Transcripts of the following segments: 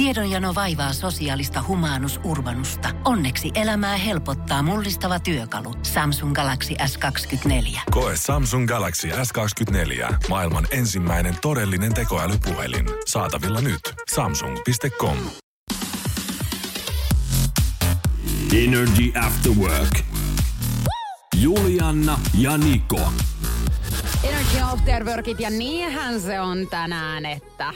Tiedonjano vaivaa sosiaalista humanus urbanusta. Onneksi elämää helpottaa mullistava työkalu. Samsung Galaxy S24. Koe Samsung Galaxy S24. Maailman ensimmäinen todellinen tekoälypuhelin. Saatavilla nyt. Samsung.com. Energy After Work. Julianna ja Niko. Energy After Workit ja niinhän se on tänään, että...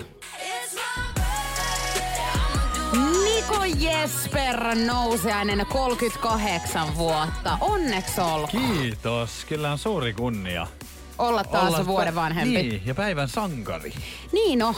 Niko Jesper Nousiainen 38 vuotta. Onneksi olkoon. Kiitos. Kyllä on suuri kunnia. Olla taas Olla vuoden vanhempi. Niin, ja päivän sankari. Niin no.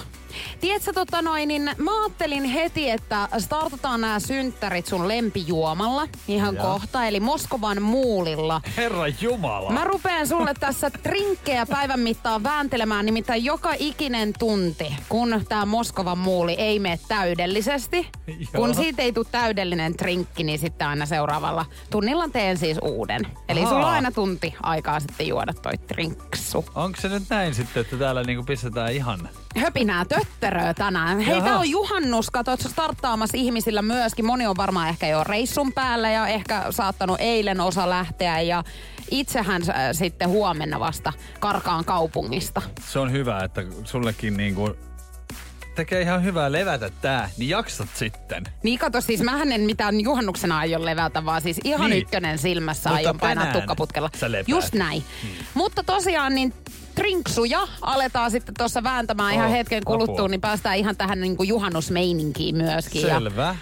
Tiedätkö, tota noin, niin mä ajattelin heti, että startataan nämä synttärit sun lempijuomalla ihan Ja. kohta, eli Moskovan muulilla. Herra Jumala. Mä rupean sulle tässä trinkkejä päivän mittaan vääntelemään, nimittäin joka ikinen tunti, kun tämä Moskovan muuli ei mene täydellisesti. Joo. Kun siitä ei tule täydellinen trinkki, niin sitten aina seuraavalla tunnilla teen siis uuden. Eli Ahaa. sulla on aina tunti aikaa sitten juoda toi trinksu. Onko se nyt näin sitten, että täällä niinku pistetään ihan... höpinää töttöröä tänään. Hei, tää on juhannus, kato, starttaamassa ihmisillä myöskin. Moni on varmaan ehkä jo reissun päällä ja ehkä saattanut eilen osa lähteä ja itsehän äh, sitten huomenna vasta karkaan kaupungista. Se on hyvä, että sullekin niinku tekee ihan hyvää levätä tää, niin jaksat sitten. Niin kato, siis mähän en mitään juhannuksena aion levätä, vaan siis ihan Niin. ykkönen silmässä Mutta aion painaa tukkaputkella. Just näin. Hmm. Mutta tosiaan niin trinksuja aletaan sitten tuossa vääntämään ihan Oh, hetken kuluttua, apua. niin päästään ihan tähän niin kuin juhannusmeininkiin myöskin. Ja Selvä.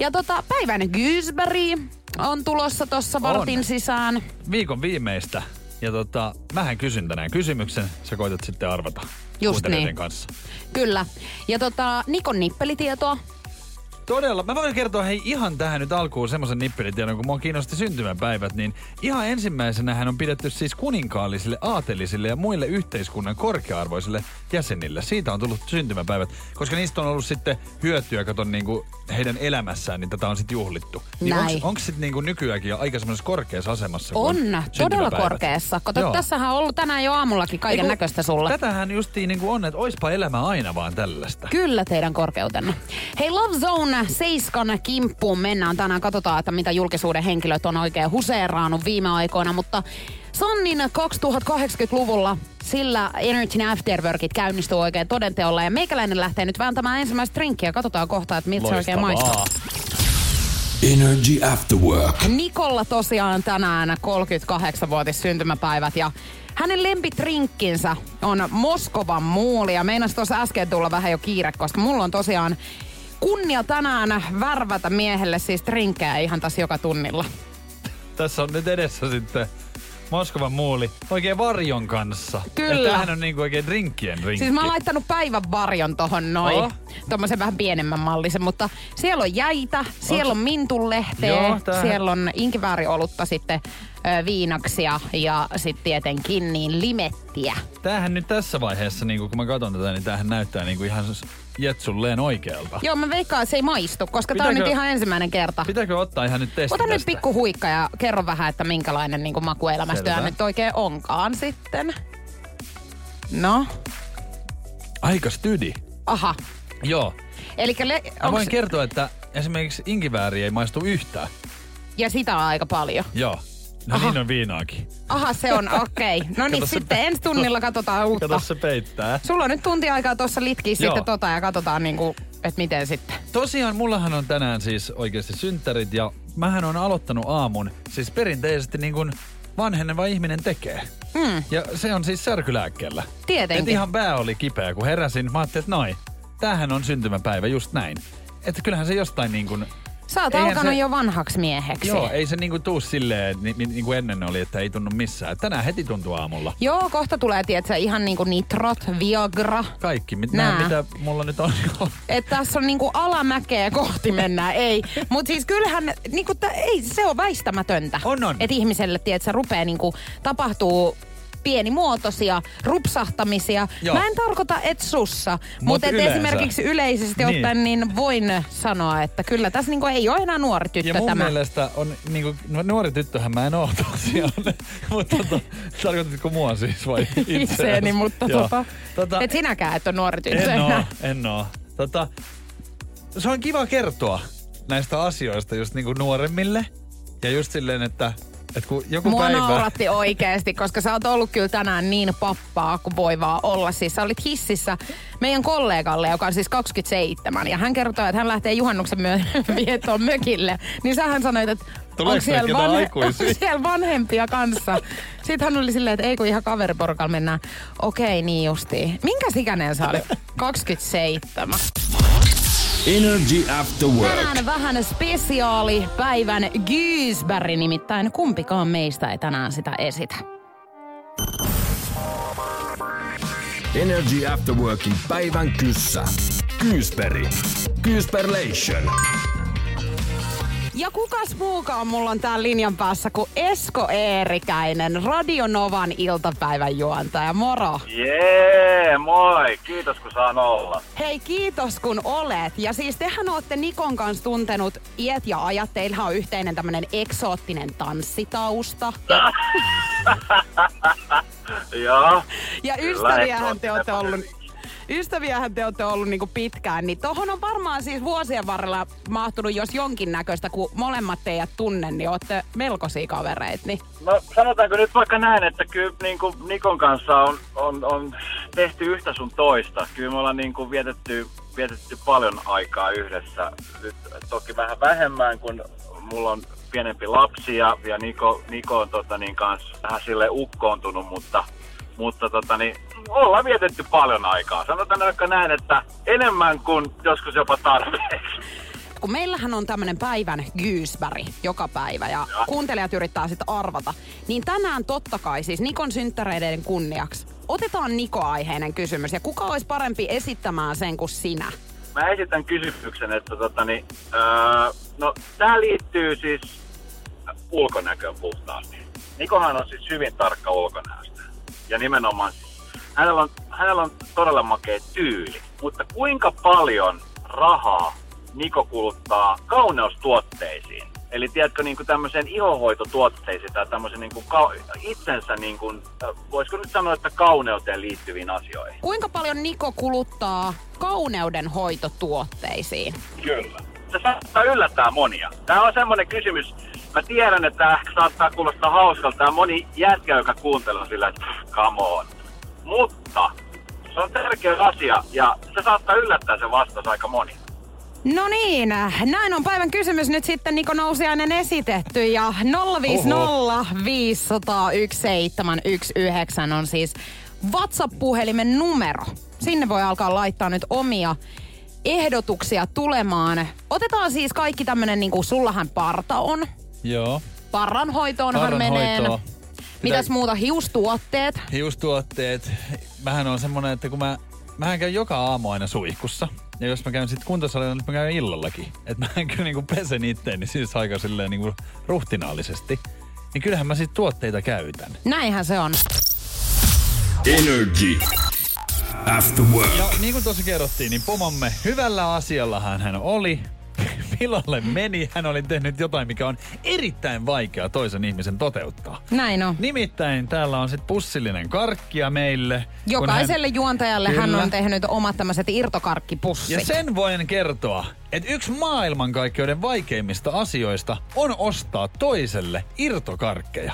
Ja tota, päivän Gysberg on tulossa tuossa vartin sisään. Viikon viimeistä. Ja tota, mähän kysyn tänään kysymyksen, sä koitat sitten arvata. Just niin. kanssa. Kyllä. Ja tota, Nikon nippelitietoa. Todella. Mä voin kertoa hei ihan tähän nyt alkuun semmoisen nippelitiedon, kun mua kiinnosti syntymäpäivät, niin ihan ensimmäisenä hän on pidetty siis kuninkaallisille, aatelisille ja muille yhteiskunnan korkea-arvoisille jäsenille. Siitä on tullut syntymäpäivät, koska niistä on ollut sitten hyötyä, katon niinku heidän elämässään, niin tätä on sitten juhlittu. Niin Näin. onko sitten niinku nykyäänkin aika semmoisessa korkeassa asemassa? On, todella korkeassa. Kato, tässähän on ollut tänään jo aamullakin kaiken näköistä sulle. Tätähän justiin niinku on, että oispa elämä aina vaan tällaista. Kyllä teidän korkeutenne. Hei Love Zone seiskan kimppuun mennään tänään. Katsotaan, että mitä julkisuuden henkilöt on oikein huseeraanut viime aikoina. Mutta Sannin 2080-luvulla sillä Energy Afterworkit käynnistyy oikein todenteolla. Ja meikäläinen lähtee nyt vääntämään ensimmäistä drinkkiä. Katsotaan kohta, että miltä se oikein maistuu. Energy After Work. Nikolla tosiaan tänään 38-vuotis syntymäpäivät ja hänen lempitrinkkinsä on Moskovan muuli ja meinas tuossa äsken tulla vähän jo kiire, koska mulla on tosiaan kunnia tänään värvätä miehelle siis trinkkejä ihan tässä joka tunnilla. Tässä on nyt edessä sitten Moskovan muuli oikein varjon kanssa. Kyllä. Ja tämähän on niinku oikein drinkkien drinkki. Siis mä oon laittanut päivän varjon tohon noin. Oh. Tommosen vähän pienemmän mallisen, mutta siellä on jäitä, siellä on mintunlehteä, Joo, tämähän- siellä on inkivääriolutta sitten ö, viinaksia ja sitten tietenkin niin limettiä. Tämähän nyt tässä vaiheessa, niinku, kun mä katson tätä, niin tämähän näyttää niinku ihan jetsulleen oikealta. Joo, mä veikkaan, että se ei maistu, koska tää on nyt ihan ensimmäinen kerta. Pitääkö ottaa ihan nyt testi Ota nyt tästä? pikku huikka ja kerro vähän, että minkälainen niin makuelämästä Selvä. nyt oikein onkaan sitten. No, Aika stydi. aha. Joo. Eli le- Mä onks, voin kertoa, että esimerkiksi inkivääri ei maistu yhtään. ja sitä on aika paljon. Joo. No Aha. niin on viinaakin. Aha, se on okei. Okay. No niin, sitten pe- ensi tunnilla katsotaan uutta. Kato se peittää. Sulla on nyt tunti aikaa tuossa litkiä sitten tota ja katsotaan niinku, että miten sitten. Tosiaan mullahan on tänään siis oikeasti synttärit ja mähän on aloittanut aamun siis perinteisesti niin kuin vanheneva ihminen tekee. Mm, Ja se on siis särkylääkkeellä. tietenkin. Et ihan pää oli kipeä, kun heräsin. Mä ajattelin, että noin, tämähän on syntymäpäivä just näin. Että kyllähän se jostain niin kuin, Sä oot eihän alkanut se- jo vanhaksi mieheksi. joo, ei se niin kuin tuu silleen, niin, niin kuin ennen oli, että ei tunnu missään. Tänään heti tuntuu aamulla. Joo, kohta tulee, tietsä, ihan niinku nitrot, Viagra. Kaikki, mit, Nää. nää. mitä mulla nyt on. Että tässä on niinku alamäkeä kohti mennään, ei. Mutta siis kyllähän, niinku, t- ei, se on väistämätöntä. On, on. Että ihmiselle, tietsä, rupeaa niinku, tapahtuu pienimuotoisia rupsahtamisia. Joo. Mä en tarkoita, et sussa, Mut mutta et yleensä. esimerkiksi yleisesti Niin. ottaen, niin voin sanoa, että kyllä tässä niinku ei ole enää nuori tyttö Ja mun tämä. mielestä on, niin kuin, no, nuori tyttöhän mä en oo tosiaan, mutta tota, tarkoititko mua siis vai itseäsi? Itseeni, mutta tota, tota, et sinäkään et ole nuori tyttö en oo, en oo. Tota, se on kiva kertoa näistä asioista just niinku nuoremmille. Ja just silleen, että, että kun joku Mua päivä... nauratti oikeesti, koska sä oot ollut kyllä tänään niin pappaa kuin voi vaan olla. Siis sä olit hississä meidän kollegalle, joka on siis 27, ja hän kertoi, että hän lähtee juhannuksen myö- viettoon mökille. Niin sähän sanoit, että onko siellä, aikuisia? onko siellä vanhempia kanssa. Sitten hän oli silleen, että ei kun ihan kaveriporukalla mennään. Okei, niin justiin. Minkä ikäinen sä olit? 27. Energy After Work. Tänään vähän spesiaali päivän Gysberg, nimittäin kumpikaan meistä ei tänään sitä esitä. Energy After Workin päivän kyssä. Kyysperi. Kyysperlation. Ja kukas muukaan mulla on täällä linjan päässä kuin Esko Eerikäinen, Radionovan iltapäivän juontaja. Moro! Jee, moi. Kiitos kun saan olla. Hei, kiitos kun olet. Ja siis tehän olette Nikon kanssa tuntenut iät ja ajat. Teillähän on yhteinen tämmönen eksoottinen tanssitausta. Ja, Joo. ja ystäviähän te olette ollut. Ystäviähän te olette ollut niinku pitkään, niin tohon on varmaan siis vuosien varrella mahtunut jos jonkinnäköistä, kun molemmat teidät tunne, niin olette melkoisia kavereita. Niin. No sanotaanko nyt vaikka näin, että kyllä niin kuin Nikon kanssa on, on, on tehty yhtä sun toista. Kyllä me ollaan niin kuin vietetty, vietetty paljon aikaa yhdessä. Nyt toki vähän vähemmän, kun mulla on pienempi lapsi ja, ja Niko, Niko on tota, niin kanssa vähän sille ukkoontunut, mutta, mutta tota, niin, ollaan vietetty paljon aikaa. Sanotaan vaikka näin, että enemmän kuin joskus jopa tarpeeksi. kun meillähän on tämmönen päivän Gysberg joka päivä ja kuuntelijat yrittää sitten arvata, niin tänään totta kai siis Nikon synttäreiden kunniaksi otetaan Niko-aiheinen kysymys ja kuka olisi parempi esittämään sen kuin sinä? Mä esitän kysymyksen, että tota, niin, öö, no, tää liittyy siis ulkonäköön puhtaasti. Nikohan on siis hyvin tarkka ulkonäöstä. Ja nimenomaan siis, hänellä on, hänellä on todella makea tyyli. Mutta kuinka paljon rahaa Niko kuluttaa kauneustuotteisiin? Eli tiedätkö niin tämmöiseen ihohoitotuotteisiin tai tämmöisen niin ka- itsensä, niin kuin, voisiko nyt sanoa, että kauneuteen liittyviin asioihin? Kuinka paljon Niko kuluttaa kauneudenhoitotuotteisiin? Kyllä. Se saattaa yllättää monia. Tämä on semmoinen kysymys, mä tiedän, että tämä ehkä saattaa kuulostaa hauskalta ja moni jätkä, joka kuuntelee on sillä, että come on. Mutta se on tärkeä asia ja se saattaa yllättää se vastaus aika moni. No niin, näin on päivän kysymys nyt sitten Niko Nousiainen esitetty ja 050 500 1719 on siis WhatsApp-puhelimen numero. Sinne voi alkaa laittaa nyt omia ehdotuksia tulemaan. Otetaan siis kaikki tämmönen, niinku sullahan parta on. Joo. Parranhoitoonhan menee. Mitäs muuta? Hiustuotteet. Hiustuotteet. Mähän on semmonen, että kun mä, mähän käyn joka aamu aina suihkussa. Ja jos mä käyn sit kuntosalilla, niin mä käyn illallakin. Että mä en kyllä niinku pesen itteeni siis aika silleen niinku ruhtinaallisesti. Niin kyllähän mä sit tuotteita käytän. Näinhän se on. Energy After Work. Ja niin kuin tuossa kerrottiin, niin pomomme hyvällä asiallahan hän oli. Pilalle meni, hän oli tehnyt jotain, mikä on erittäin vaikea toisen ihmisen toteuttaa. Näin on. Nimittäin täällä on sitten pussillinen karkkia meille. Jokaiselle hän- juontajalle hän Kyllä. on tehnyt omat tämmöiset irtokarkkipussit. Ja sen voin kertoa, että yksi maailmankaikkeuden vaikeimmista asioista on ostaa toiselle irtokarkkeja.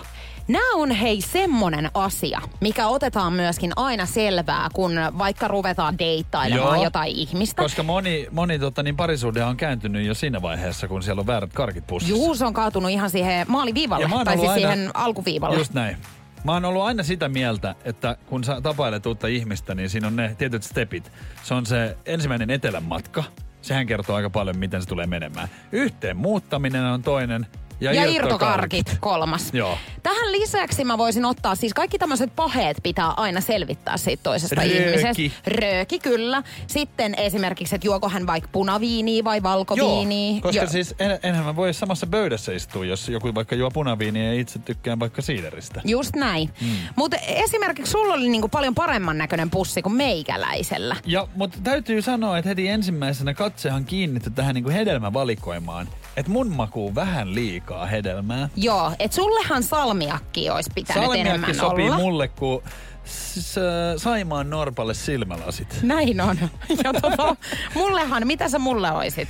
Nämä on hei semmonen asia, mikä otetaan myöskin aina selvää, kun vaikka ruvetaan deittailemaan Joo. jotain ihmistä. Koska moni, moni tota, niin parisuhde on kääntynyt jo siinä vaiheessa, kun siellä on väärät karkit pussissa. Juu, se on kaatunut ihan siihen maaliviivalle, tai siis aina- siihen alkuviivalle. Just näin. Mä oon ollut aina sitä mieltä, että kun sä tapailet uutta ihmistä, niin siinä on ne tietyt stepit. Se on se ensimmäinen etelän matka. Sehän kertoo aika paljon, miten se tulee menemään. Yhteen muuttaminen on toinen. Ja, Ja irtokarkit. irtokarkit kolmas. Joo. Tähän lisäksi mä voisin ottaa, siis kaikki tämmöiset paheet pitää aina selvittää siitä toisesta Rööki. ihmisestä. Rööki, kyllä. Sitten esimerkiksi, että juoko hän vaikka punaviiniä vai valkoviiniä. Joo, koska Jo- siis en, enhän mä voi samassa pöydässä istua, jos joku vaikka juo punaviiniä ja itse tykkään vaikka siideristä. Just näin. Mm. Mutta esimerkiksi sulla oli niinku paljon paremman näköinen pussi kuin meikäläisellä. Ja, mutta täytyy sanoa, että heti ensimmäisenä katsehan kiinnittyi tähän niin kuin hedelmävalikoimaan. Että mun makuu vähän liikaa hedelmää. Joo, et sullehan salmiakki olisi pitänyt Salmiakki enemmän sopii olla. mulle kuin s- Saimaan Norpalle silmälasit. Näin on. Ja tota, mullehan, mitä sä mulle oisit?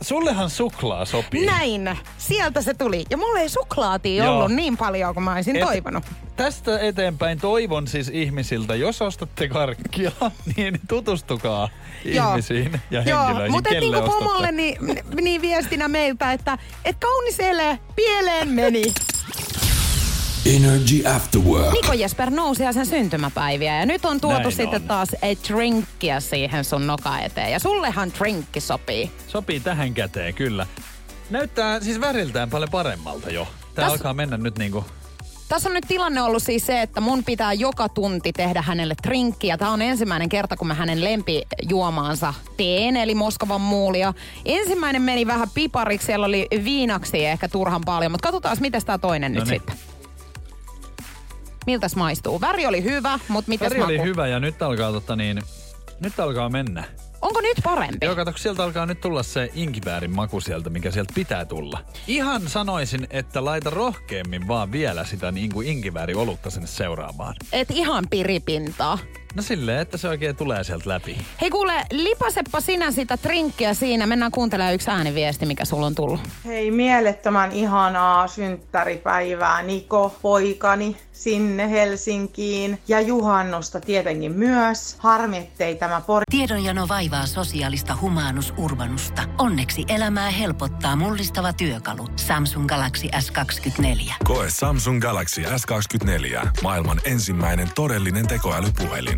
Sullehan suklaa sopii. Näin. Sieltä se tuli. Ja mulle ei suklaatia Joo. ollut niin paljon kuin mä olisin Et toivonut. Tästä eteenpäin toivon siis ihmisiltä, jos ostatte karkkia, niin tutustukaa ihmisiin ja henkilöihin, mutta kelle niinku pomolle niin, niin viestinä meiltä, että et kaunis ele, pieleen meni. Energy After Work. Niko Jesper nousi ja sen syntymäpäiviä ja nyt on tuotu Näin sitten on. taas ei drinkkiä siihen sun noka eteen. Ja sullehan drinkki sopii. Sopii tähän käteen, kyllä. Näyttää siis väriltään paljon paremmalta jo. Tää Täs- alkaa mennä nyt niinku... Tässä on nyt tilanne ollut siis se, että mun pitää joka tunti tehdä hänelle drinkkiä. Tämä on ensimmäinen kerta, kun mä hänen lempijuomaansa teen, eli Moskovan muulia. Ensimmäinen meni vähän pipariksi, siellä oli viinaksi ehkä turhan paljon, mutta katsotaan, miten tämä toinen nyt Noniin. sitten. Miltäs maistuu? Väri oli hyvä, mutta mitäs Väri oli maku? hyvä ja nyt alkaa tota niin... Nyt alkaa mennä. Onko nyt parempi? Joo, kato, sieltä alkaa nyt tulla se inkiväärin maku sieltä, mikä sieltä pitää tulla. Ihan sanoisin, että laita rohkeammin vaan vielä sitä niin kuin inkivääriolutta sinne seuraamaan. Et ihan piripintaa. No silleen, että se oikein tulee sieltä läpi. Hei kuule, lipaseppa sinä sitä drinkkiä siinä. Mennään kuuntelemaan yksi ääniviesti, mikä sulla on tullut. Hei, mielettömän ihanaa synttäripäivää Niko, poikani, sinne Helsinkiin. Ja juhannusta tietenkin myös. Harmi, ettei tämä pori Tiedonjano vaivaa sosiaalista humanus urbanusta. Onneksi elämää helpottaa mullistava työkalu. Samsung Galaxy S24. Koe Samsung Galaxy S24. Maailman ensimmäinen todellinen tekoälypuhelin.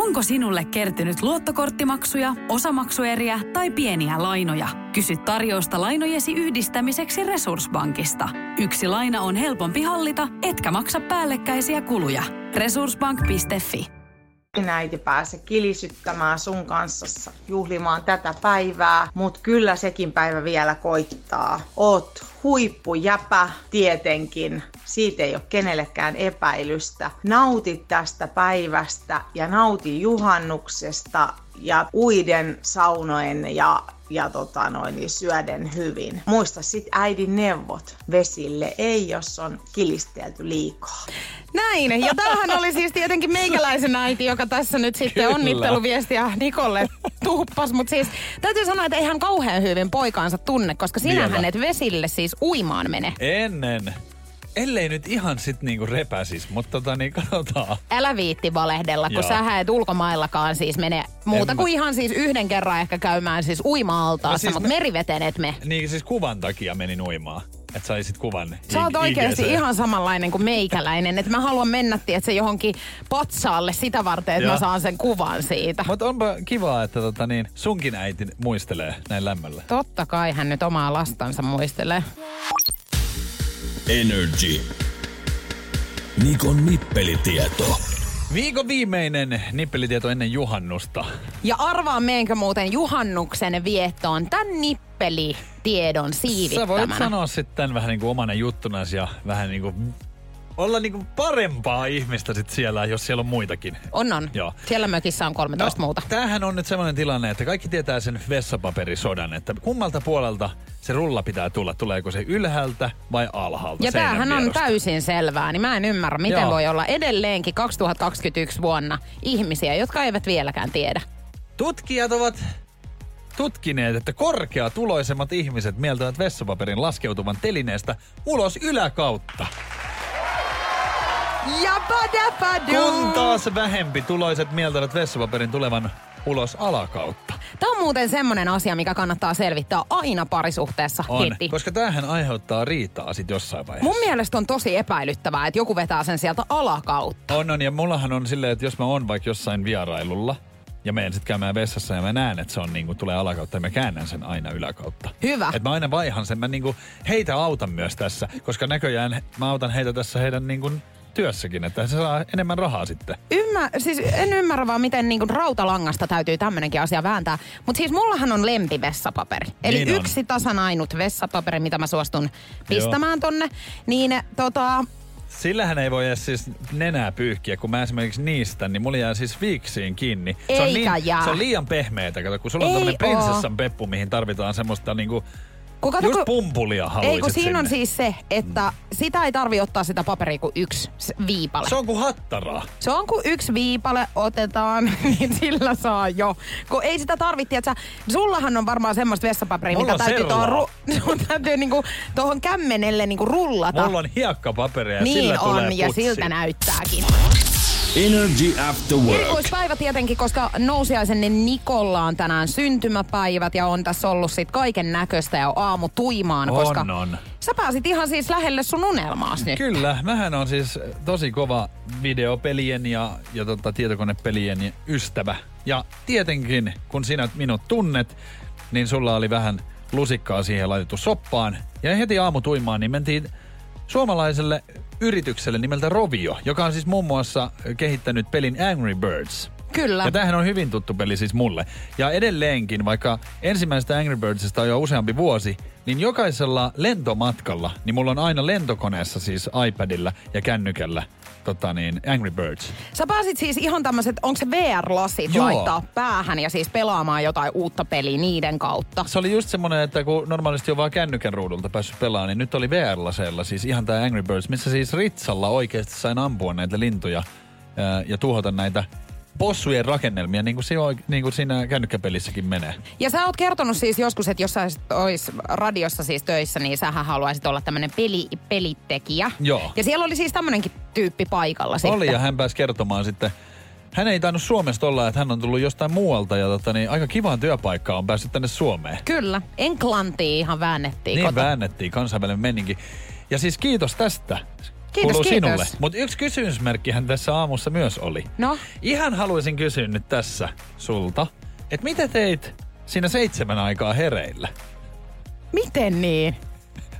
Onko sinulle kertynyt luottokorttimaksuja, osamaksueriä tai pieniä lainoja? Kysy tarjousta lainojesi yhdistämiseksi Resurssbankista. Yksi laina on helpompi hallita, etkä maksa päällekkäisiä kuluja. Resurssbank.fi äiti pääse kilisyttämään sun kanssa juhlimaan tätä päivää, mut kyllä sekin päivä vielä koittaa. Oot huippujäpä tietenkin. Siitä ei ole kenellekään epäilystä. Nauti tästä päivästä ja nauti juhannuksesta ja uiden saunoen ja, ja tota noin, niin syöden hyvin. Muista sit äidin neuvot vesille, ei jos on kilistelty liikaa. Näin, ja tämähän oli siis tietenkin meikäläisen äiti, joka tässä nyt sitten Kyllä. onnitteluviestiä Nikolle tuhpas. Mutta siis täytyy sanoa, että ei hän kauhean hyvin poikaansa tunne, koska sinähän Vielä. et vesille siis uimaan mene. Ennen. Ellei nyt ihan sit niinku repäsis, mutta tota niin katsotaan. Älä viitti valehdella, kun Joo. sä et ulkomaillakaan siis mene muuta En kuin mä- ihan siis yhden kerran ehkä käymään siis uima-altaassa, No siis mutta me- meriveteen et me. Niin siis kuvan takia menin uimaan. Että saisit kuvan Sä oot oikeasti IGC. ihan samanlainen kuin meikäläinen, että mä haluan mennä, se johonkin patsaalle sitä varten, että mä saan sen kuvan siitä. Mutta onpa kivaa, että tota niin, sunkin äiti muistelee näin lämmöllä. Totta kai hän nyt omaa lastansa muistelee. Energy. Nikon nippelitieto. Viikon viimeinen nippelitieto ennen juhannusta. Ja arvaa meenkö muuten juhannuksen viettoon tämän nippelitiedon Sä siivittämänä. voit sanoa sitten vähän niin kuin omana juttunas ja vähän niin kuin olla niin kuin parempaa ihmistä sit siellä, jos siellä on muitakin. On on. Joo. Siellä mökissä on 13 muuta. Tämähän on nyt semmoinen tilanne, että kaikki tietää sen vessapaperisodan, että kummalta puolelta se rulla pitää tulla. Tuleeko se ylhäältä vai alhaalta? Ja tämähän on täysin selvää, niin mä en ymmärrä, miten Joo. voi olla edelleenkin 2021 vuonna ihmisiä, jotka eivät vieläkään tiedä. Tutkijat ovat tutkineet, että korkeatuloisemmat ihmiset mieltävät vessapaperin laskeutuvan telineestä ulos yläkautta. Ja Kun taas vähempi tuloiset mieltävät vessapaperin tulevan ulos alakautta. Tämä on muuten semmonen asia, mikä kannattaa selvittää aina parisuhteessa On, heti. koska tämähän aiheuttaa riitaa sit jossain vaiheessa. Mun mielestä on tosi epäilyttävää, että joku vetää sen sieltä alakautta. On, on, ja mullahan on silleen, että jos mä oon vaikka jossain vierailulla, ja menen sitten käymään vessassa ja mä näen, että se on niinku, tulee alakautta ja mä käännän sen aina yläkautta. Hyvä. Et mä aina vaihan sen. Mä niinku, heitä autan myös tässä, koska näköjään mä autan heitä tässä heidän niinku, työssäkin, että se saa enemmän rahaa sitten. Ymmär, siis en ymmärrä vaan, miten niinku rautalangasta täytyy tämmöinenkin asia vääntää. Mutta siis mullahan on lempi vessapaperi. Eli Niin on. yksi tasan ainut vessapaperi, mitä mä suostun pistämään tonne. Niin tota, Sillähän ei voi edes siis nenää pyyhkiä, kun mä esimerkiksi niistä, niin mulla jää siis viiksiin kiinni. se on, Eikä niin, jää. se on liian pehmeätä, kato, kun sulla on Ei tämmönen prinsessan peppu, mihin tarvitaan semmoista niinku, kun kato, just kun- pumpulia haluaisit Ei kun siinä sinne. on siis se, että sitä ei tarvi ottaa sitä paperia kuin yksi viipale. Se on kuin hattaraa. Se on kun yksi viipale otetaan, niin sillä saa jo. Kun ei sitä tarvitse, että sullahan on varmaan semmoista vessapaperia, Mulla mitä täytyy, tuohon, ru- sun täytyy niinku tuohon kämmenelle niinku rullata. Mulla on hiekkapaperia ja niin sillä tulee on, ja putsi. siltä näyttääkin. Energy After Work. Erikoispäivä tietenkin, koska nousiaisenne Nikolla on tänään syntymäpäivät ja on tässä ollut sit kaiken näköistä ja aamu tuimaan, On, koska on. sä pääsit ihan siis lähelle sun unelmaas nyt. Kyllä, mähän on siis tosi kova videopelien ja, ja tota, tietokonepelien ystävä. Ja tietenkin, kun sinä minut tunnet, niin sulla oli vähän lusikkaa siihen laitettu soppaan. Ja heti aamu tuimaan, niin mentiin suomalaiselle yritykselle nimeltä Rovio, joka on siis muun muassa kehittänyt pelin Angry Birds. Kyllä. Ja tämähän on hyvin tuttu peli siis mulle. Ja edelleenkin, vaikka ensimmäisestä Angry Birdsista on jo useampi vuosi, niin jokaisella lentomatkalla, niin mulla on aina lentokoneessa siis iPadilla ja kännykällä tota niin, Angry Birds. Sä pääsit siis ihan tämmöiset, onko se VR-lasit Joo. laittaa päähän ja siis pelaamaan jotain uutta peliä niiden kautta. Se oli just semmonen, että kun normaalisti on vaan kännykän ruudulta päässyt pelaamaan, niin nyt oli VR-laseilla siis ihan tää Angry Birds, missä siis ritsalla oikeasti sain ampua näitä lintuja ja tuhota näitä possujen rakennelmia, niin kuin, se, niin kuin siinä kännykkäpelissäkin menee. Ja sä oot kertonut siis joskus, että jos sä ois radiossa siis töissä, niin sähän haluaisit olla tämmönen peli, pelitekijä. Joo. Ja siellä oli siis tämmöinenkin tyyppi paikalla Oli sitten. ja hän pääsi kertomaan sitten. Hän ei tainnut Suomesta olla, että hän on tullut jostain muualta ja tota, niin, aika kivaan työpaikkaan on päässyt tänne Suomeen. Kyllä. Englantiin ihan väännettiin Niin kota. väännettiin kansainvälinen meninki. Ja siis kiitos tästä. Kiitos, Kuuluu kiitos. sinulle. Mutta yksi kysymysmerkkihän tässä aamussa myös oli. No? Ihan haluaisin kysyä nyt tässä sulta, että mitä teit siinä seitsemän aikaa hereillä? Miten niin?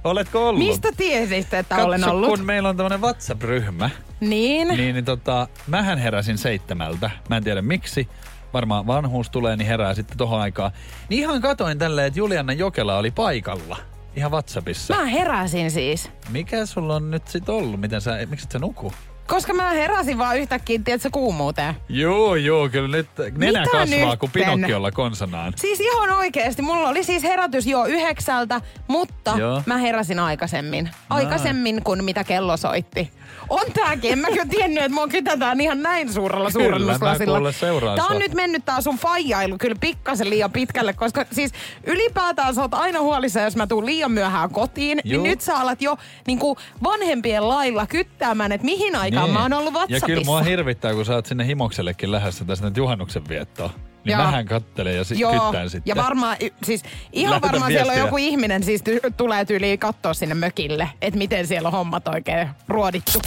Oletko ollut? Mistä tiesit, että Katso, olen ollut? kun meillä on tämmönen WhatsApp-ryhmä, Niin. niin, niin tota, mähän heräsin seitsemältä. Mä en tiedä miksi. Varmaan vanhuus tulee, niin herää sitten tohon aikaan. Niin ihan katoin tälleen, että Juliana Jokela oli paikalla. Ihan WhatsAppissa. Mä heräsin siis. Mikä sulla on nyt sit ollut? Miten sä, miksi et sä nuku? Koska mä heräsin vaan yhtäkkiä, tiedätkö, kuumuuteen. Joo, joo, kyllä nyt nenä Mitä kasvaa nytten? kuin Pinokkiolla konsanaan. Siis ihan oikeesti, mulla oli siis herätys jo yhdeksältä, mutta Joo. mä heräsin aikaisemmin. Aikaisemmin kuin mitä kello soitti. On tääkin, en mä kyllä tiennyt, että mua kytätään ihan näin suurella suurennuslasilla. mä kuule seuraan Tää on nyt mennyt tää sun faijailu kyllä pikkasen liian pitkälle, koska siis ylipäätään sä oot aina huolissa, jos mä tuun liian myöhään kotiin, Juu. niin nyt sä alat jo niinku vanhempien lailla kyttäämään, että mihin aikaan mä oon ollut Ja WhatsAppissa. kyllä mua hirvittää, kun sä oot sinne himoksellekin lähdössä tässä nyt juhannuksen viettoon. Niin Joo. mähän kattelen ja si- Joo, kyttään sitten. ja varmaan, siis ihan Lähetän varmaan siellä on viestiä. joku ihminen siis ty- tulee tyyliin katsoa sinne mökille, että miten siellä on hommat oikein ruodittu.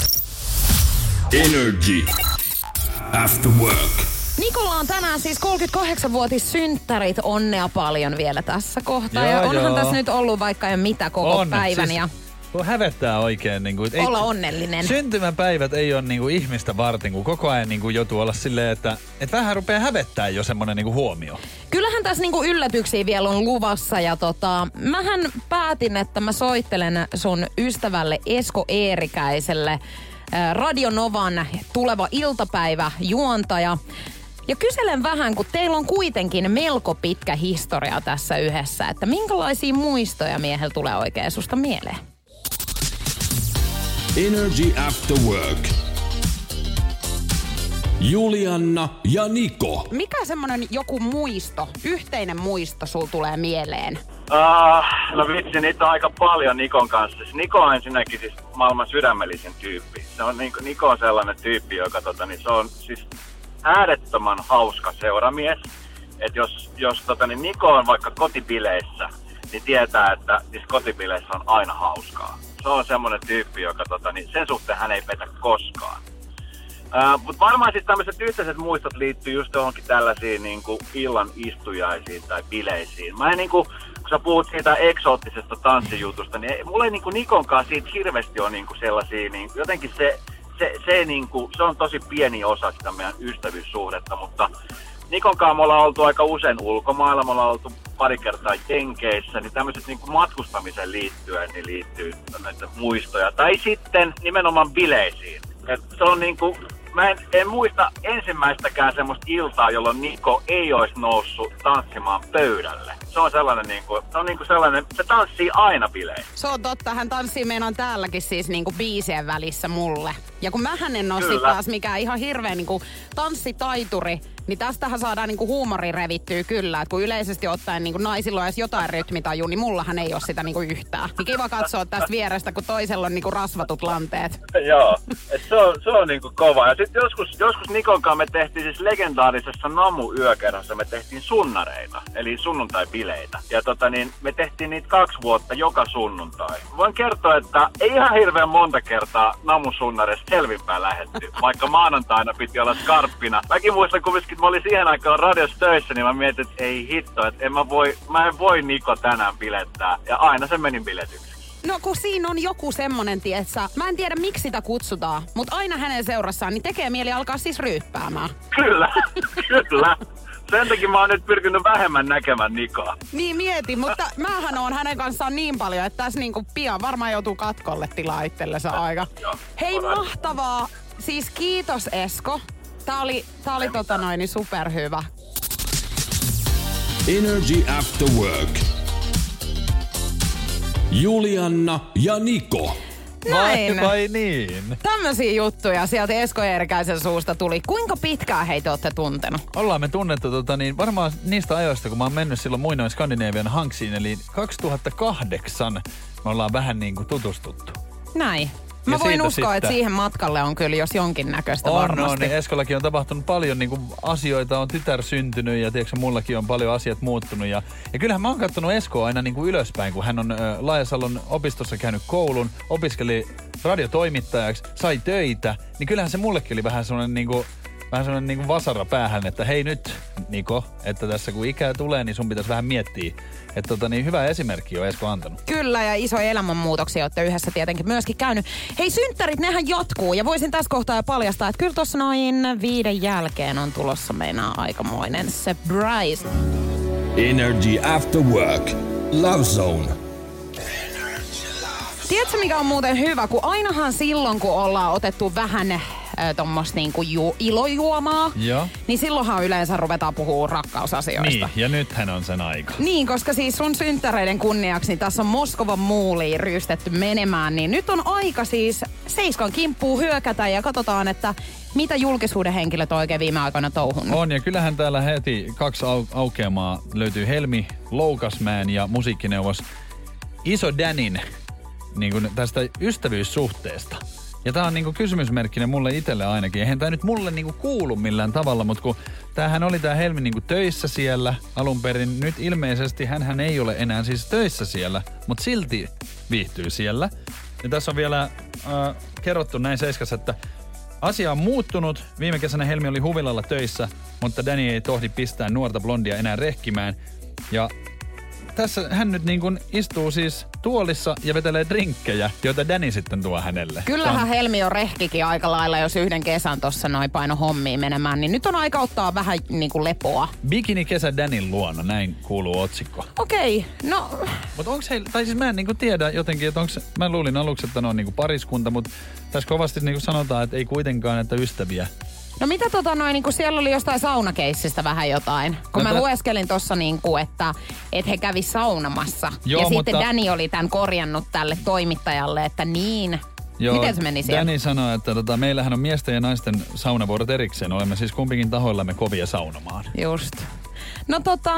Energy After Work. Nikola on tänään siis 38-vuotis synttärit. Onnea paljon vielä tässä kohtaa. Joo, ja onhan joo. tässä nyt ollut vaikka jo mitä koko On, päivän. siis ja kun hävettää oikein. Niin kuin, Olla onnellinen. Syntymäpäivät ei ole niin kuin ihmistä varten, kun koko ajan niin kuin joutuu olla silleen, että, että vähän rupeaa hävettää jo semmoinen niin kuin huomio. Kyllähän tässä niinku yllätyksiä vielä on luvassa ja tota, mähän päätin, että mä soittelen sun ystävälle Esko Eerikäiselle, ää, Radio Novan tuleva iltapäivä juontaja. Ja kyselen vähän, kun teillä on kuitenkin melko pitkä historia tässä yhdessä, että minkälaisia muistoja miehellä tulee oikein susta mieleen? Energy After Work. Julianna ja Niko. Mikä semmonen joku muisto, yhteinen muisto sul tulee mieleen? Uh, no vitsi, niitä on aika paljon Nikon kanssa. Siis Niko on ensinnäkin siis maailman sydämellisin tyyppi. Se on, Niko, Niko on sellainen tyyppi, joka tota, niin se on siis äärettömän hauska seuramies. Et jos, jos tota, niin Niko on vaikka kotibileissä, niin tietää, että siis kotibileissä on aina hauskaa. Se on semmoinen tyyppi, joka tota, niin sen suhteen hän ei petä koskaan. Uh, Mutta varmaan siis tämmöiset yhteiset muistot liittyy just johonkin tällaisiin niin kuin illan istujaisiin tai bileisiin. Mä en niin kuin, kun sä puhut siitä eksoottisesta tanssijutusta, niin ei- mulla ei niin kuin Nikon kanssa siitä hirveästi ole niin kuin sellaisia, niin jotenkin se, se, se, niin kuin, se on tosi pieni osa sitä meidän ystävyyssuhdetta, mutta Nikon kanssa me ollaan oltu aika usein ulkomailla, me ollaan oltu pari kertaa Jenkeissä, niin tämmöiset niin matkustamiseen liittyen niin liittyy näitä muistoja. Tai sitten nimenomaan bileisiin. Et se on niin kuin, mä en, en muista ensimmäistäkään semmoista iltaa, jolloin Niko ei olisi noussut tanssimaan pöydälle. Se on sellainen, niin kuin, se on niin kuin sellainen, se tanssii aina bileissä. Se on totta, hän tanssii meidän täälläkin siis niinku biisien välissä mulle. Ja kun mähän en ole taas mikään ihan hirveä niinku tanssitaituri, niin tästähän saadaan niinku huumori revittyä kyllä. Et kun yleisesti ottaen niinku naisilla on edes jotain rytmitaju, niin mullahan ei ole sitä niinku yhtään. Niin kiva katsoa tästä vierestä, kun toisella on niinku rasvatut lanteet. Joo, et se on, se on niinku kova. Ja sitten joskus, joskus Nikon kanssa me tehtiin siis legendaarisessa Namu yökerhossa, me tehtiin sunnareita, eli sunnuntai-bileitä. Ja tota niin, me tehtiin niitä kaksi vuotta joka sunnuntai. Voin kertoa, että ei ihan hirveän monta kertaa Namu sunnareista selvinpäin lähetty, vaikka maanantaina piti olla skarppina. Mäkin muistan kumminkin, että mä olin siihen aikaan radiossa töissä, niin mä mietin, että ei hitto, että en mä, voi, mä en voi Niko tänään bilettää. Ja aina se meni biletyksi. No kun siinä on joku semmonen, tietsä, mä en tiedä miksi sitä kutsutaan, mutta aina hänen seurassaan niin tekee mieli alkaa siis ryyppäämään. Kyllä, kyllä. Sen takia mä oon nyt pyrkinyt vähemmän näkemään Nikoa. Niin mieti, mutta mähän on hänen kanssaan niin paljon, että tässä niinku pian varmaan joutuu katkolle tilaa itsellensä aika. Hei mahtavaa! Siis kiitos Esko. Tää oli, tää oli tota noin niin superhyvä. Energy After Work. Julianna ja Niko. Näin. Vai, vai niin? Tämmöisiä juttuja sieltä Esko Eerikäisen suusta tuli. Kuinka pitkään heitä olette tuntenut? Ollaan me tunnettu tota, niin varmaan niistä ajoista, kun mä oon mennyt silloin muinoin Skandinavian hanksiin, eli 2008 me ollaan vähän niin kuin tutustuttu. Näin. Mä voin uskoa, että sitten- siihen matkalle on kyllä jos jonkinnäköistä On, varmasti. on, niin Eskollakin on tapahtunut paljon niin kuin asioita, on tytär syntynyt ja tiedätkö, mullakin on paljon asiat muuttunut. Ja, ja kyllähän mä oon katsonut Eskoa aina niin kuin ylöspäin, kun hän on ö, Laajasalon opistossa käynyt koulun, opiskeli radiotoimittajaksi, sai töitä, niin kyllähän se mullekin oli vähän sellainen niin kuin, vähän sellainen niin kuin vasara päähän, että hei nyt Niko, että tässä kun ikää tulee, niin sun pitäisi vähän miettiä. Että tota, niin hyvä esimerkki on Esko antanut. Kyllä, ja isoja elämänmuutoksia olette yhdessä tietenkin myöskin käynyt. Hei, synttärit, nehän jatkuu, ja voisin tässä kohtaa jo paljastaa, että kyllä tuossa noin viiden jälkeen on tulossa meinaa aikamoinen surprise. Energy After Work. Love Zone. Tiedätkö, mikä on muuten hyvä? Kun ainahan silloin, kun ollaan otettu vähän äh, tuommoista niinku ju- ilojuomaa, Joo. niin silloinhan yleensä ruvetaan puhua rakkausasioista. Niin, ja nythän on sen aika. Niin, koska siis sun synttäreiden kunniaksi niin tässä on Moskovan muuliin ryystetty menemään, niin nyt on aika siis Seiskan kimppuun hyökätä ja katsotaan, että mitä julkisuuden henkilöt on oikein viime aikoina touhunut. On, ja kyllähän täällä heti kaksi au- aukeamaa löytyy Helmi Loukasmäen ja musiikkineuvos Iso Danin niin kuin tästä ystävyyssuhteesta. Ja tää on niinku kysymysmerkkinen mulle itselle ainakin. Eihän tää nyt mulle niinku kuulu millään tavalla, mutta kun tämähän oli tää Helmi niinku töissä siellä alun perin. Nyt ilmeisesti hän ei ole enää siis töissä siellä, mutta silti viihtyy siellä. Ja tässä on vielä äh, kerrottu näin Seiskassa, että Asia on muuttunut. Viime kesänä Helmi oli huvilalla töissä, mutta Danny ei tohdi pistää nuorta blondia enää rehkimään. Ja tässä hän nyt niin kuin istuu siis tuolissa ja vetelee drinkkejä, joita Danny sitten tuo hänelle. Kyllähän Helmi on rehkikin aika lailla, jos yhden kesän tuossa noin paino hommiin menemään, niin nyt on aika ottaa vähän niin kuin lepoa. Bikini kesä Danin luona, näin kuuluu otsikko. Okei, no Mutta onko heillä, tai siis mä en niinku tiedä jotenkin, että onko, mä luulin aluksi, että ne on niinku pariskunta, mutta tässä kovasti niinku sanotaan, että ei kuitenkaan, että ystäviä. No mitä tota noin, niin kun siellä oli jostain saunakeissistä vähän jotain. Kun No mä tä- lueskelin tossa niin kuin, että, että he kävi saunamassa. Joo, ja mutta- sitten Danny oli tämän korjannut tälle toimittajalle, että niin. Miten se meni siellä? Danny sanoi, että tota, meillähän on miesten ja naisten saunavuorot erikseen. Olemme siis kumpikin tahoillamme kovia saunomaan. Just. No tota,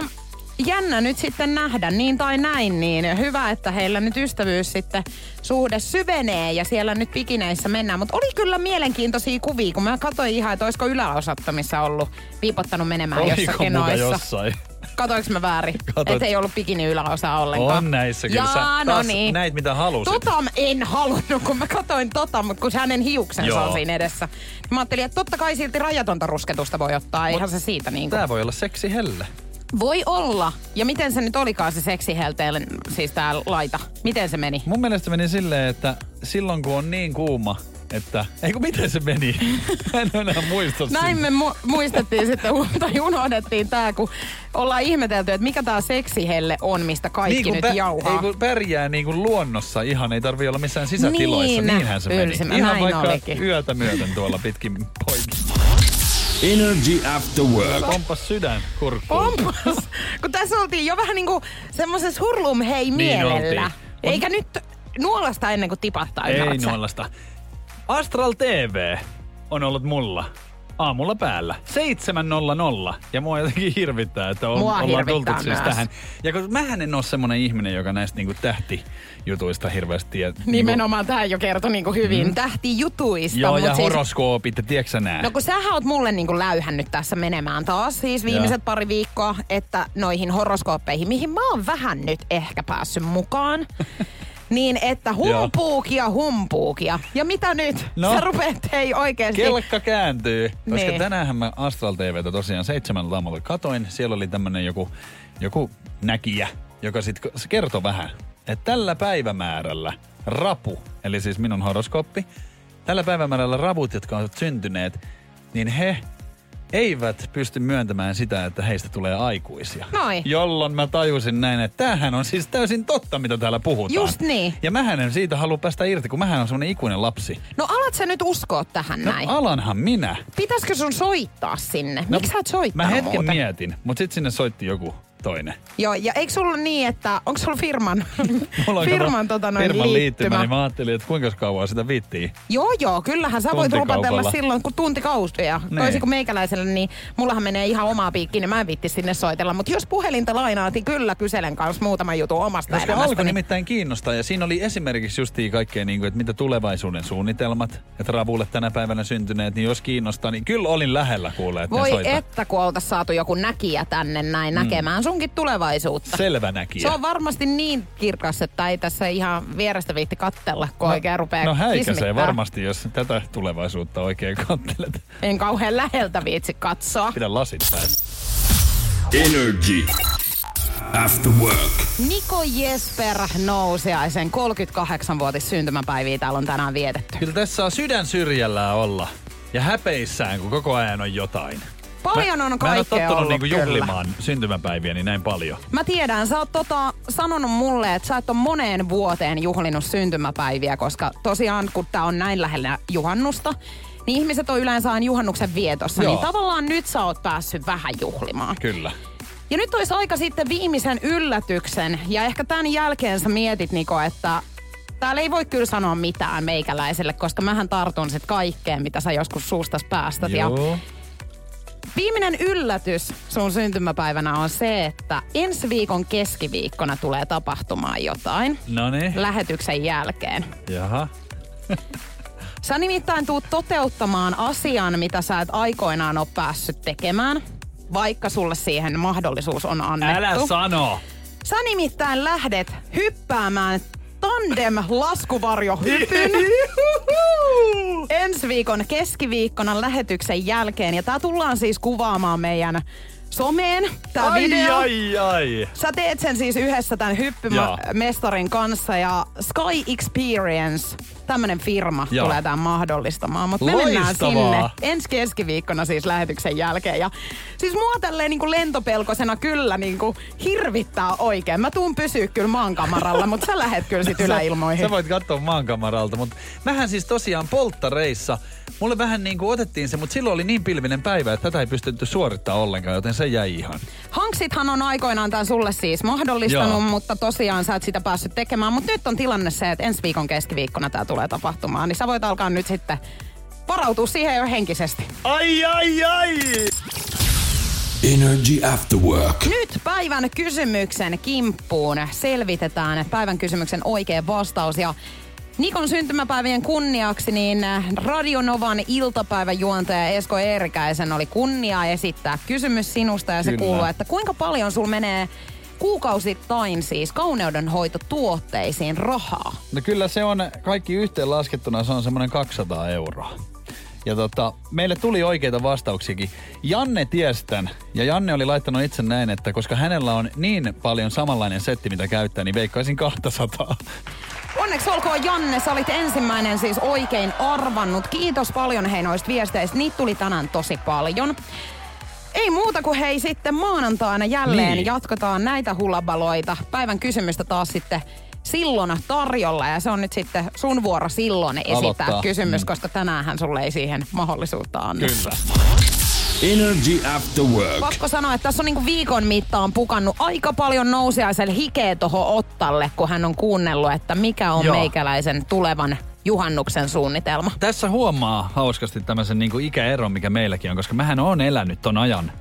jännä nyt sitten nähdä, niin tai näin, niin hyvä, että heillä nyt ystävyys sitten suhde syvenee ja siellä nyt pikineissä mennään. Mutta oli kyllä mielenkiintoisia kuvia, kun mä katsoin ihan, että olisiko yläosatta, missä ollut piipottanut menemään Oliko jossakin noissa. jossain? Katoinko mä väärin? Katoit. Et ei ollut bikini yläosa ollenkaan. On näissä kyllä. Jaa, no niin. näit mitä halusit. Tota en halunnut, kun mä katsoin tota, mutta kun hänen hiuksensa Joo. on siinä edessä. Mä ajattelin, että totta kai silti rajatonta rusketusta voi ottaa, eihän se siitä niin kuin. Tää voi olla seksi helle. Voi olla. Ja miten se nyt olikaan se seksihelteen, siis tää laita? Miten se meni? Mun mielestä meni silleen, että silloin kun on niin kuuma, että... Ei kun miten se meni? En enää muista Näin me mu- muistettiin sitten, tai unohdettiin tää, kun ollaan ihmetelty, että mikä tää seksihelle on, mistä kaikki niin, nyt kun jauhaa. Ei kun pärjää niin kuin luonnossa ihan, ei tarvi olla missään sisätiloissa. Niin, Niinhän se meni. Ihan näin vaikka olikin. yötä myöten tuolla pitkin poikin. Energy After Work. Pompas sydän kurkkuun. Pompas. kun tässä oltiin jo vähän niinku semmoisessa hurlum hei Niin mielellä. oltiin. On- Eikä nyt nuolasta ennen kuin tipahtaa, Ei nollasta. Astral TV on ollut mulla aamulla päällä. 7.00. Ja mua jotenkin hirvittää, että on, Mua ollaan tultu siis myös. tähän. Ja kun mähän en ole semmonen ihminen, joka näistä niinku tähtijutuista hirveästi tiedä. Nimenomaan tämä jo kertoi niinku hyvin mm. tähtijutuista. Joo, ja siis- horoskoopit, ja tiedätkö sä nää? No kun sähän oot mulle niinku läyhännyt tässä menemään taas siis viimeiset pari viikkoa, että noihin horoskooppeihin, mihin mä oon vähän nyt ehkä päässyt mukaan. Niin että humpuukia, humpuukia. Ja mitä nyt? No. Sä rupeat hei oikeesti. Kelkka kääntyy. Koska Niin. tänään mä Astral TVtä tosiaan seitsemän aamulla katoin. Siellä oli tämmönen joku, joku näkijä, joka se kertoi vähän, että tällä päivämäärällä rapu, eli siis minun horoskooppi, tällä päivämäärällä ravut, jotka ovat syntyneet, niin he eivät pysty myöntämään sitä, että heistä tulee aikuisia. Noi. Jolloin mä tajusin näin, että tämähän on siis täysin totta, mitä täällä puhutaan. Just niin. Ja mähän en siitä halua päästä irti, kun mähän on semmonen ikuinen lapsi. No alat sä nyt uskoa tähän No näin? alanhan minä. Pitäisikö sun soittaa sinne? Miksi sä et soittaa No, Mä hetken muuten? mietin, mutta sitten sinne soitti joku toinen. Joo, ja eikö sulla niin, että onko sulla firman, Mulla on firman, tota, noin firman liittymä, liittymä? niin mä ajattelin, että kuinka kauan sitä viittii. Joo, joo, kyllähän sä voit rupatella silloin, kun tuntikausia. Niin. Toisin kuin meikäläiselle, niin mullahan menee ihan omaa piikkiin, niin mä en viitti sinne soitella. Mutta jos puhelinta lainaat, niin kyllä kyselen kanssa muutaman jutun omasta Koska elämästäni. alkoi nimittäin kiinnostaa ja siinä oli esimerkiksi justiin kaikkea, niin kuin, että mitä tulevaisuuden suunnitelmat, että ravulle tänä päivänä syntyneet, niin jos kiinnostaa, niin kyllä olin lähellä kuulee, että Voi soita. että, kun oltaisiin saatu joku näkijä tänne näin mm. näkemään sunkin tulevaisuutta. Selvä näkijä. Se on varmasti niin kirkas, että ei tässä ihan vierestä viitti kattella, kun oikein rupeaa No häikäisee varmasti, jos tätä tulevaisuutta oikein kattelet. En kauhean läheltä viitsi katsoa. Pidä lasit päässä. Energy After Work. Niko Jesper Nousiaisen 38-vuotis syntymäpäiviä täällä on tänään vietetty. Kyllä tässä saa sydän syrjällään olla ja häpeissään, kun koko ajan on jotain. Paljon on Mä en ole kaikkea tottunut ollut niinku kyllä. juhlimaan syntymäpäiviäni näin paljon. Mä tiedän, sä oot tota, sanonut mulle, että sä et ole moneen vuoteen juhlinut syntymäpäiviä, koska tosiaan kun tää on näin lähellä juhannusta, niin ihmiset on yleensä aina juhannuksen vietossa, Joo. niin tavallaan nyt sä oot päässyt vähän juhlimaan. Kyllä. Ja nyt olisi aika sitten viimeisen yllätyksen, ja ehkä tämän jälkeen sä mietit Niko, että täällä ei voi kyllä sanoa mitään meikäläiselle, koska mähän tartun sit kaikkeen, mitä sä joskus suustas päästät. Ja Joo. Viimeinen yllätys sun syntymäpäivänä on se, että ensi viikon keskiviikkona tulee tapahtumaan jotain No niin. lähetyksen jälkeen. Jaha. Sä nimittäin tuut toteuttamaan asian, mitä sä et aikoinaan ole päässyt tekemään, vaikka sulle siihen mahdollisuus on annettu. Älä sano. Sä nimittäin lähdet hyppäämään tandem laskuvarjohypyn ensi viikon keskiviikkona lähetyksen jälkeen. Ja tää tullaan siis kuvaamaan meidän someen, tää Ai, video. ai, ai. Sä teet sen siis yhdessä tämän hyppymestarin kanssa ja Sky Experience, tämmönen firma, Joo. tulee tämän mahdollistamaan. Mutta me mennään sinne ensi keskiviikkona siis lähetyksen jälkeen. Ja siis mua tälleen niin kuin lentopelkosena kyllä niin kuin hirvittää oikein. Mä tuun pysyä kyllä maankamaralla, mutta sä lähet kyllä sit yläilmoihin. Sä voit katsoa maankamaralta, mutta mähän siis tosiaan polttareissa, mulle vähän niin kuin otettiin se, mutta silloin oli niin pilvinen päivä, että tätä ei pystytty suorittamaan ollenkaan, joten se jäi ihan. Hanksithan on aikoinaan tää sulle siis mahdollistanut, Joo. mutta tosiaan sä et sitä päässyt tekemään. Mutta nyt on tilanne se, että ensi viikon keskiviikkona tää tulee tapahtumaan. Niin sä voit alkaa nyt sitten varautua siihen jo henkisesti. Ai, ai, ai! Energy After Work. Nyt päivän kysymyksen kimppuun selvitetään päivän kysymyksen oikea vastaus. Ja Nikon syntymäpäivien kunniaksi niin Radionovan iltapäiväjuontaja Esko Eerikäisen oli kunnia esittää kysymys sinusta ja se Kyllä. kuuluu, että kuinka paljon sul menee kuukausittain siis kauneudenhoitotuotteisiin rahaa? No kyllä se on kaikki yhteen laskettuna, se on semmoinen 200 euroa. Ja tota, meille tuli oikeita vastauksiakin. Janne tiesi tän, ja Janne oli laittanut itse näin, että koska hänellä on niin paljon samanlainen setti, mitä käyttää, niin veikkaisin 200. Onneksi olkoon Janne, sä olit ensimmäinen siis oikein arvannut. Kiitos paljon hei noista viesteistä, niitä tuli tänään tosi paljon. Ei muuta kuin hei sitten maanantaina jälleen Niin. jatketaan näitä hulabaloita. Päivän kysymystä taas sitten silloin tarjolla ja se on nyt sitten sun vuoro silloin esittää Aloittaa. kysymys, Mm. koska tänäänhän sulle ei siihen mahdollisuutta annettu. Kyllä. Energy After Work. Pakko sanoa, että tässä on niinku viikon mittaan pukannut aika paljon nousiaiselle hikeä tohon Ottalle, kun hän on kuunnellut, että mikä on Joo. meikäläisen tulevan juhannuksen suunnitelma. Tässä huomaa hauskasti tämmöisen niin ikäeron, mikä meilläkin on, koska mähän on elänyt ton ajan.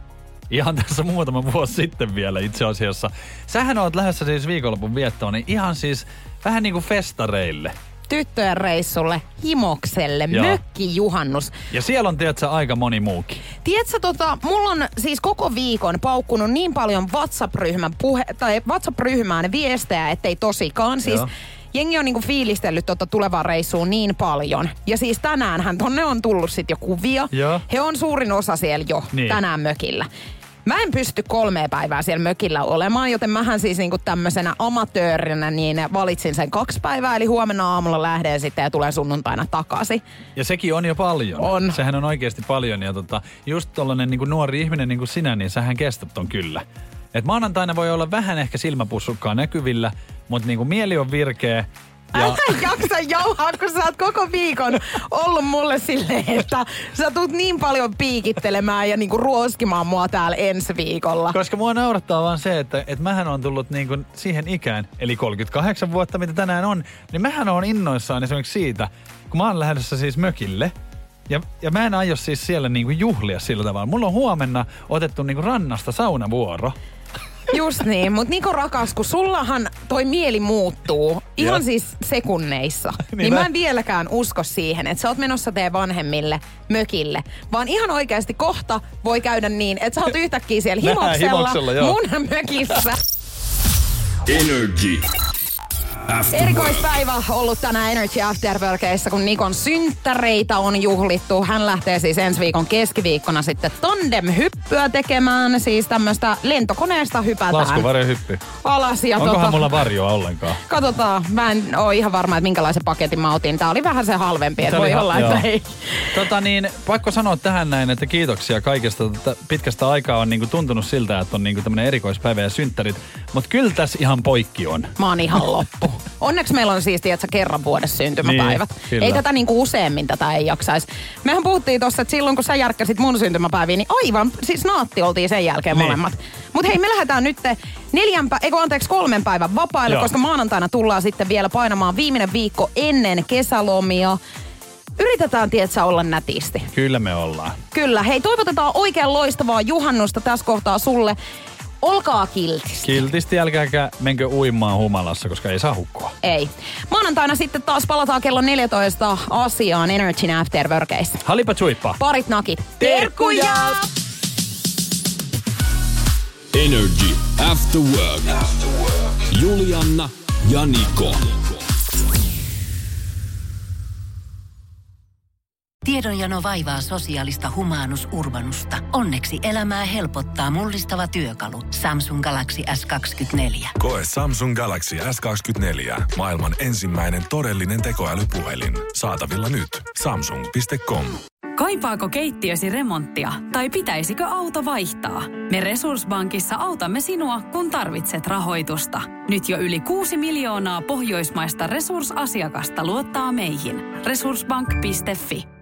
Ihan tässä muutama vuosi sitten vielä itse asiassa. Sähän oot lähdössä siis viikonlopun viettoon, niin ihan siis vähän niin kuin festareille. Tyttöjen reissulle, himokselle, Joo. mökkijuhannus. Ja siellä on, tiedätkö, aika moni muukin. Tiedätkö, tota, mulla on siis koko viikon paukkunut niin paljon WhatsApp-ryhmän puhe, tai WhatsApp-ryhmään viestejä, ettei tosikaan. Siis Joo. Jengi on niinku fiilistellyt tota tulevaa reissua niin paljon. Ja siis tänäänhän tonne on tullut sit jo kuvia. Joo. He on suurin osa siellä jo Niin. tänään mökillä. Mä en pysty kolmea päivää siellä mökillä olemaan, joten mähän siis niinku tämmöisenä amatöörinä niin valitsin sen kaksi päivää, eli huomenna aamulla lähden sitten ja tulen sunnuntaina takaisin. Ja sekin on jo paljon. On. Sehän on oikeasti paljon. Ja tota, just tollanen niin nuori ihminen niin kuin sinä, niin sähän kestät ton kyllä. Et maanantaina voi olla vähän ehkä silmäpussukkaa näkyvillä, mutta niin kuin mieli on virkeä. Ja Älä jaksa jauhaa, kun sä oot koko viikon ollut mulle silleen, että sä tulet niin paljon piikittelemään ja niinku ruoskimaan mua täällä ensi viikolla. koska mua naurattaa vaan se, että, että mähän on tullut niin kuin siihen ikään, eli 38 vuotta mitä tänään on, niin mähän on innoissaan esimerkiksi siitä, kun mä oon lähdössä siis mökille, ja, ja mä en aio siis siellä niinku juhlia sillä tavalla. Mulla on huomenna otettu niinku rannasta saunavuoro. Just niin, mutta Niko rakas, kun sullahan toi mieli muuttuu ihan Joo. siis sekunneissa. Niin niin mä- mä en vieläkään usko siihen, että sä oot menossa teidän vanhemmille mökille. Vaan ihan oikeasti kohta voi käydä niin, että sä oot yhtäkkiä siellä himoksella, himoksella, joo. mun mökissä. Energy. Erikoispäivä ollut tänään Energy Afterworkissa, kun Nikon synttäreitä on juhlittu. Hän lähtee siis ensi viikon keskiviikkona sitten tandem-hyppyä tekemään. Siis tämmöistä lentokoneesta hypätään Laskuvarjohyppy. alas. Ja Onkohan tota, mulla varjoa ollenkaan? Katsotaan. Mä en ole ihan varma, että minkälaisen paketin mä otin. Tää oli vähän se halvempi, että voi ha- olla, joo. että ei. Tota niin, pakko sanoa tähän näin, että kiitoksia kaikesta. Tätä pitkästä aikaa on niinku tuntunut siltä, että on niinku tämmönen erikoispäivä ja synttärit. Mutta kyllä tässä ihan poikki on. Mä oon ihan loppu. Onneksi meillä on siis, tiedätkö, kerran vuodessa syntymäpäivät. Niin, kyllä. ei tätä niinku useammin tätä ei jaksaisi. Mehän puhuttiin tossa, että silloin kun sä järkkäsit mun syntymäpäiviin, niin aivan, siis naatti oltiin sen jälkeen Niin. molemmat. Mutta hei, me lähdetään nyt neljän, pä- eikö anteeksi, kolmen päivän vapaille, Joo. koska maanantaina tullaan sitten vielä painamaan viimeinen viikko ennen kesälomia. Yritetään, tietsä, olla nätisti. Kyllä me ollaan. Kyllä. Hei, toivotetaan oikein loistavaa juhannusta tässä kohtaa sulle. Olkaa kiltisti. Kiltisti älkääkä menkö uimaan humalassa, koska ei saa hukkua. Ei. Maanantaina sitten taas palataan kello 14 asiaan Energy Afterworkeissa. Halipa chuippa. Parit nakit. Terkkuja! Energy After Work. Julianna ja Niko. Tiedonjano vaivaa sosiaalista humanus urbanusta. Onneksi elämää helpottaa mullistava työkalu. Samsung Galaxy S24. Koe Samsung Galaxy S24. Maailman ensimmäinen todellinen tekoälypuhelin. Saatavilla nyt. Samsung.com. Kaipaako keittiösi remonttia tai pitäisikö auto vaihtaa? Me Resurssbankissa autamme sinua, kun tarvitset rahoitusta. Nyt jo yli 6 miljoonaa pohjoismaista resursasiakasta luottaa meihin. Resurssbank.fi